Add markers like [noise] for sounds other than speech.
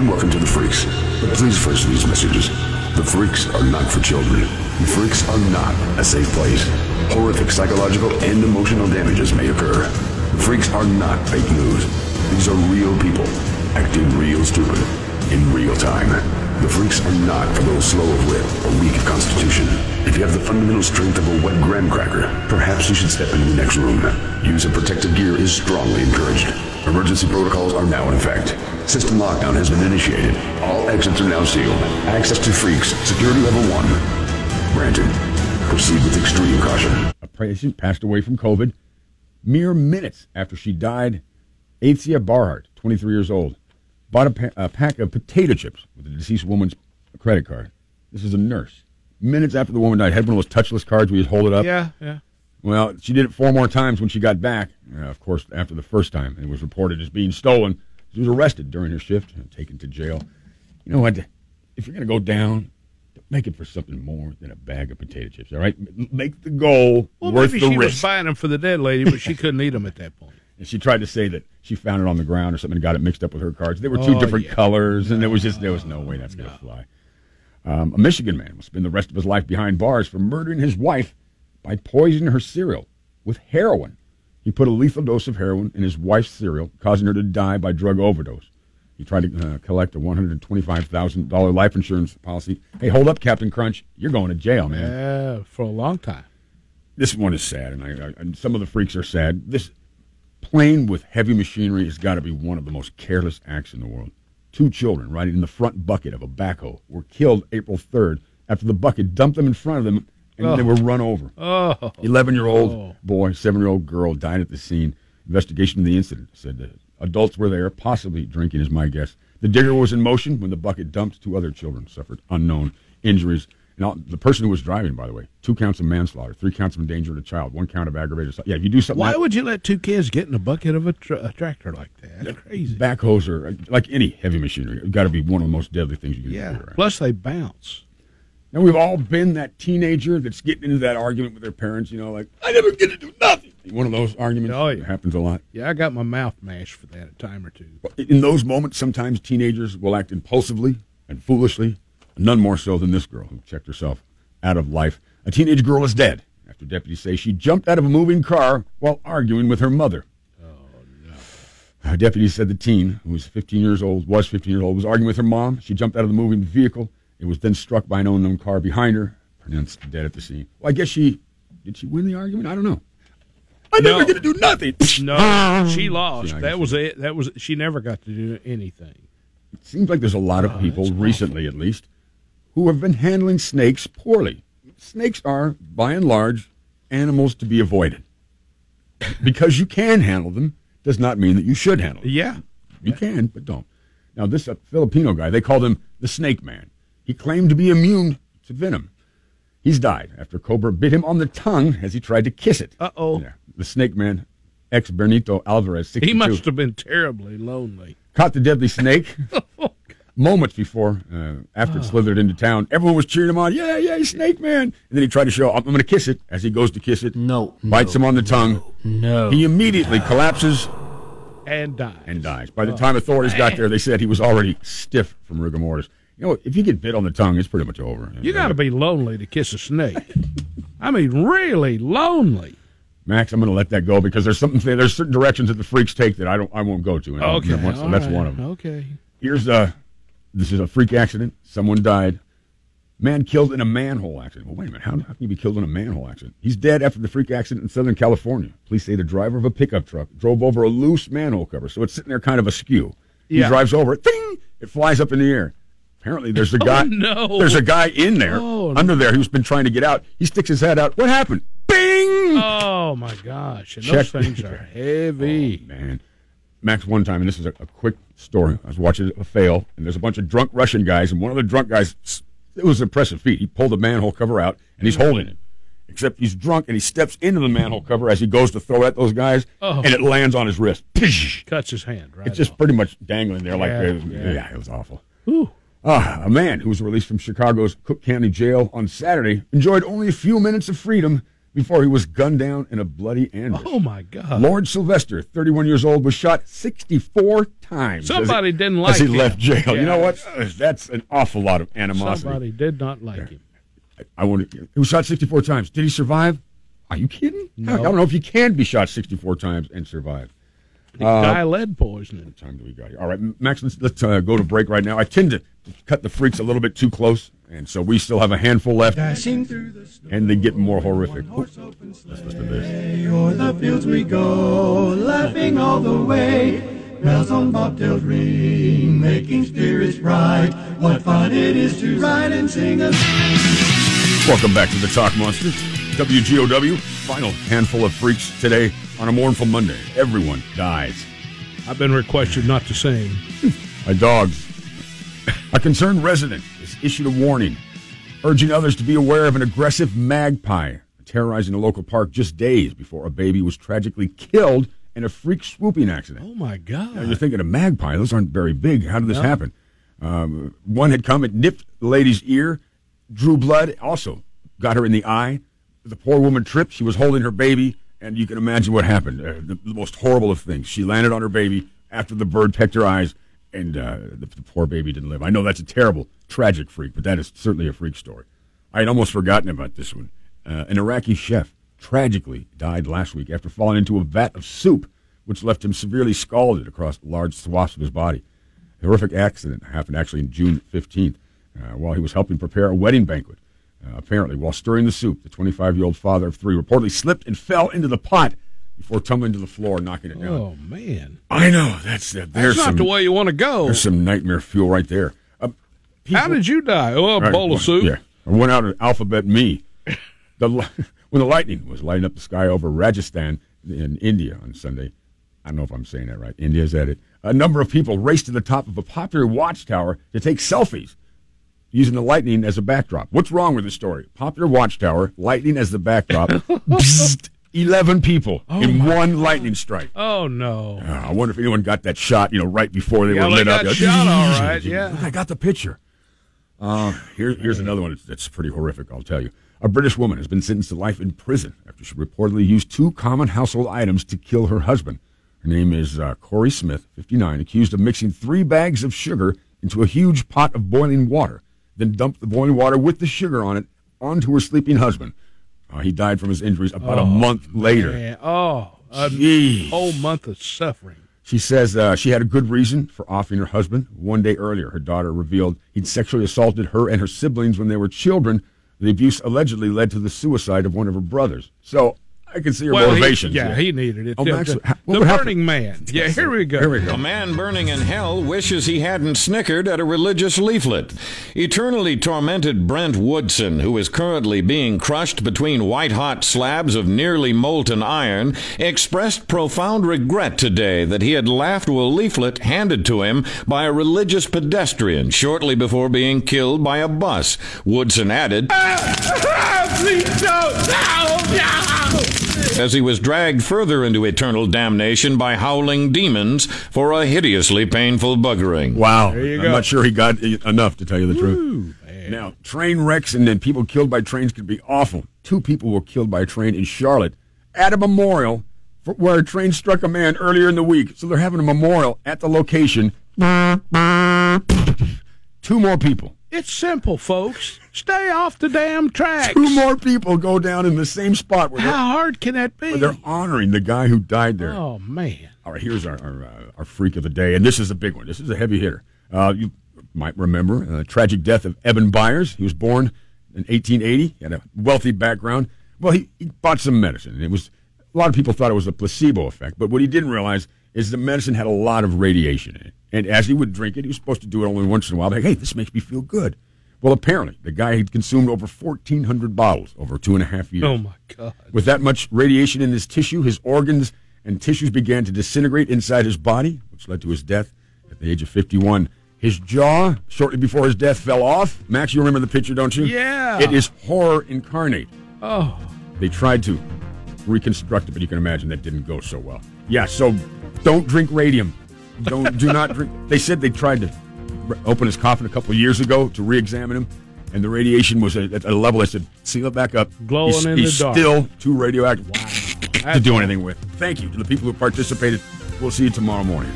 and welcome to the Freaks. But please first these messages. The Freaks are not for children. The Freaks are not a safe place. Horrific psychological and emotional damages may occur. The Freaks are not fake news. These are real people acting real stupid in real time. The Freaks are not for those slow of wit or weak of constitution. If you have the fundamental strength of a wet graham cracker, perhaps you should step into the next room. Use of protective gear is strongly encouraged. Emergency protocols are now in effect. System lockdown has been initiated. All exits are now sealed. Access to Freaks, security level 1. Granted. Proceed with extreme caution. A patient passed away from COVID mere minutes after she died. Athia Barhart, 23 years old, bought a, pa- a pack of potato chips with the deceased woman's credit card. This is a nurse. Minutes after the woman died, had one of those touchless cards where you just hold it up. Yeah, yeah. Well, she did it four more times when she got back. Uh, of course, after the first time, it was reported as being stolen. She was arrested during her shift and taken to jail. You know what? If you're going to go down, make it for something more than a bag of potato chips. All right, make the goal Well, worth maybe the she was risk. buying them for the dead lady, but she [laughs] couldn't eat them at that point. And she tried to say that she found it on the ground or something and got it mixed up with her cards. They were two Oh, different yeah. colors, and there was just there was no way that's going to fly. Um, a Michigan man will spend the rest of his life behind bars for murdering his wife by poisoning her cereal with heroin. He put a lethal dose of heroin in his wife's cereal, causing her to die by drug overdose. He tried to uh, collect a one hundred twenty-five thousand dollar life insurance policy. Hey, hold up, Captain Crunch! You're going to jail, man Yeah, for a long time. this one is sad, and, I, I, and some of the freaks are sad. This plane with heavy machinery has got to be one of the most careless acts in the world. Two children riding in the front bucket of a backhoe were killed April 3rd after the bucket dumped them in front of them and they were oh. run over. Oh, 11 year old Oh. boy, 7 year old girl died at the scene. Investigation of the incident said that adults were there, possibly drinking, is my guess. The digger was in motion when the bucket dumped. Two other children suffered unknown injuries. Now, the person who was driving, by the way, two counts of manslaughter, three counts of endangering a child, one count of aggravated assault. Yeah, if you do something why like would you let two kids get in a bucket of a, tra- a tractor like that? That's crazy. backhoes or like any heavy machinery, got to be one of the most deadly things you can Yeah. do. Right? Plus, they bounce. Now we've all been that teenager that's getting into that argument with their parents. You know, like I never get to do nothing. One of those arguments. Oh, yeah. It happens a lot. Yeah, I got my mouth mashed for that a time or two. In those moments, sometimes teenagers will act impulsively and foolishly. None more so than this girl who checked herself out of life. A teenage girl is dead after deputies say she jumped out of a moving car while arguing with her mother. Uh, Deputies said the teen, who was 15 years old, was 15 years old, was arguing with her mom. She jumped out of the moving vehicle. It was then struck by an unknown car behind her, pronounced dead at the scene. Well, I guess she did. She win the argument. I don't know. I never No. get to do nothing. No, [laughs] she lost. Yeah, that was it. That was she never got to do anything. It seems like there's a lot of people, recently at least, who have been handling snakes poorly. Snakes are, by and large, animals to be avoided. [laughs] because you can handle them does not mean that you should handle them. Yeah, You can, but don't. Now, this uh, Filipino guy, they called him the Snake Man. He claimed to be immune to venom. He's died after cobra bit him on the tongue as he tried to kiss it. Uh-oh. Yeah. The Snake Man, ex Bernito Alvarez, 62, he must have been terribly lonely. caught the deadly snake [laughs] moments before, uh, after it slithered into town. Everyone was cheering him on. Yeah, yeah, Snake Man. And then he tried to show, I'm going to kiss it. As he goes to kiss it, No, bites him on the tongue. No. He immediately collapses And died. and dies. By the time authorities got there, they [laughs] said he was already stiff from rigor mortis. You know, if you get bit on the tongue, it's pretty much over. You got to be lonely to kiss a snake. I mean, really lonely. Max. I'm going to let that go because there's something. There's certain directions that the freaks take that I don't. I won't go to. And Okay, that's, all that's right, one of them. Okay. Here's a. This is a freak accident. Someone died. Man killed in a manhole accident. Well, wait a minute. How, how can you be killed in a manhole accident? He's dead after the freak accident in Southern California. Police say the driver of a pickup truck drove over a loose manhole cover, so it's sitting there kind of askew. He Yeah. drives over it. Ding! It flies up in the air. Apparently, there's a [laughs] oh, guy. no. There's a guy in there, Oh, under there, who's been trying to get out. He sticks his head out. What happened? Bing! Oh my gosh! And Check- those things are [laughs] heavy. Oh, man. Max, one time, and this is a, a quick story. I was watching a fail, and there's a bunch of drunk Russian guys, and one of the drunk guys, it was an impressive feat. He pulled the manhole cover out, and he's holding it. Except he's drunk, and he steps into the manhole cover as he goes to throw at those guys, Oh. and it lands on his wrist. Cuts his hand right. It's just off. pretty much dangling there, like Yeah, it was- yeah. yeah, it was awful. Ooh. Ah, a man who was released from Chicago's Cook County Jail on Saturday enjoyed only a few minutes of freedom before he was gunned down in a bloody ambush. Oh my God! Lord Sylvester, 31 years old, was shot 64 times. as he- Somebody didn't like him as he him. left jail. You know what? That's an awful lot of animosity. Somebody did not like him. I want to. He was shot 64 times. Did he survive? Are you kidding? No. I don't know if you can be shot 64 times and survive. The Uh, guy lead poisoning. What time do we got here? All right, Max, let's, let's uh, go to break right now. I tend to cut the freaks a little bit too close, and so we still have a handful left, Dashing through the snow, and they get more horrific. Ooh, horse open sleigh. let's listen to this. O'er the fields we go, laughing all the way. Bells on bobtails ring, making spirits bright. What fun it is to ride and sing a Welcome back to the Talk Monsters. WGOW, final handful of freaks today on a mournful Monday. Everyone dies. I've been requested not to sing. [laughs] My dogs. A concerned resident issued a warning, urging others to be aware of an aggressive magpie terrorizing a local park just days before a baby was tragically killed in a freak swooping accident. Oh my God! Now, you're thinking a magpie; those aren't very big. How did this happen? Um, one had come, it nipped the lady's ear, drew blood, also got her in the eye. The poor woman tripped. She was holding her baby, and you can imagine what happened. Uh, the, the most horrible of things. She landed on her baby after the bird pecked her eyes, and uh, the, the poor baby didn't live. I know that's a terrible, tragic freak, but that is certainly a freak story. I had almost forgotten about this one. Uh, an Iraqi chef tragically died last week after falling into a vat of soup, which left him severely scalded across large swaths of his body. The horrific accident happened actually in June 15th uh, while he was helping prepare a wedding banquet. Uh, apparently, while stirring the soup, the 25 year old father of three reportedly slipped and fell into the pot before tumbling to the floor and knocking it down. Oh man! I know that's that. That's not some, the way you want to go. There's some nightmare fuel right there. Uh, people, How did you die? Oh, a right, bowl of soup. Yeah, I went out in alphabet me. The [laughs] when the lightning was lighting up the sky over Rajasthan in India on Sunday. I don't know if I'm saying that right. India's at it. A number of people raced to the top of a popular watchtower to take selfies using the lightning as a backdrop. What's wrong with the story? Popular watchtower, lightning as the backdrop. [laughs] 11 people oh in one God. lightning strike. Oh, no. Uh, I wonder if anyone got that shot, you know, right before they yeah, were lit up. Shot, all right, yeah. I got the picture. Uh, here, here's another one that's pretty horrific, I'll tell you. A British woman has been sentenced to life in prison after she reportedly used two common household items to kill her husband. Her name is uh, Corey Smith, 59, accused of mixing three bags of sugar into a huge pot of boiling water, then dumped the boiling water with the sugar on it onto her sleeping husband. Uh, he died from his injuries about a month later. Man, oh, a whole month of suffering. She says uh, she had a good reason for offing her husband. One day earlier, her daughter revealed he'd sexually assaulted her and her siblings when they were children. The abuse allegedly led to the suicide of one of her brothers. So I can see your Well, he- motivations. yeah, he needed it. Oh, The- Max, the, the Burning Man. Yeah, here we go. Here we go. A man burning in hell wishes he hadn't snickered at a religious leaflet. Eternally tormented Brent Woodson, who is currently being crushed between white hot slabs of nearly molten iron, expressed profound regret today that he had laughed to a leaflet handed to him by a religious pedestrian shortly before being killed by a bus. Woodson added, [laughs] Please don't. No, no. as he was dragged further into eternal damnation by howling demons for a hideously painful buggering. Wow. There you I'm go. not sure he got enough, to tell you the truth. Now, train wrecks and then people killed by trains could be awful. Two people were killed by a train in Charlotte at a memorial for, where a train struck a man earlier in the week. So they're having a memorial at the location. Two more people. It's simple, folks. Stay off the damn tracks. Two more people go down in the same spot where How hard can that be? where they're honoring the guy who died there. Oh man. All right, here's our our, uh, our freak of the day, and this is a big one. This is a heavy hitter. Uh, you might remember the tragic death of Eben Byers. He was born in 1880. He had a wealthy background. Well, he, he bought some medicine, and it was a lot of people thought it was a placebo effect, but what he didn't realize is the medicine had a lot of radiation in it. And as he would drink it, he was supposed to do it only once in a while. Like, hey, this makes me feel good. Well, apparently, the guy had consumed over 1,400 bottles over two and a half years. Oh my God. With that much radiation in his tissue, his organs and tissues began to disintegrate inside his body, which led to his death at the age of 51. His jaw, shortly before his death, fell off. Max, you remember the picture, don't you? Yeah. It is horror incarnate. Oh. They tried to reconstruct it, but you can imagine that didn't go so well. Yeah, so don't drink radium. Don't do not drink. [laughs] They said they tried to r- open his coffin a couple of years ago to re-examine him. and the radiation was at a level that said, seal it back up. Glowing he's, in he's the dark. still too radioactive [laughs] to do anything with. Thank you to the people who participated. We'll see you tomorrow morning.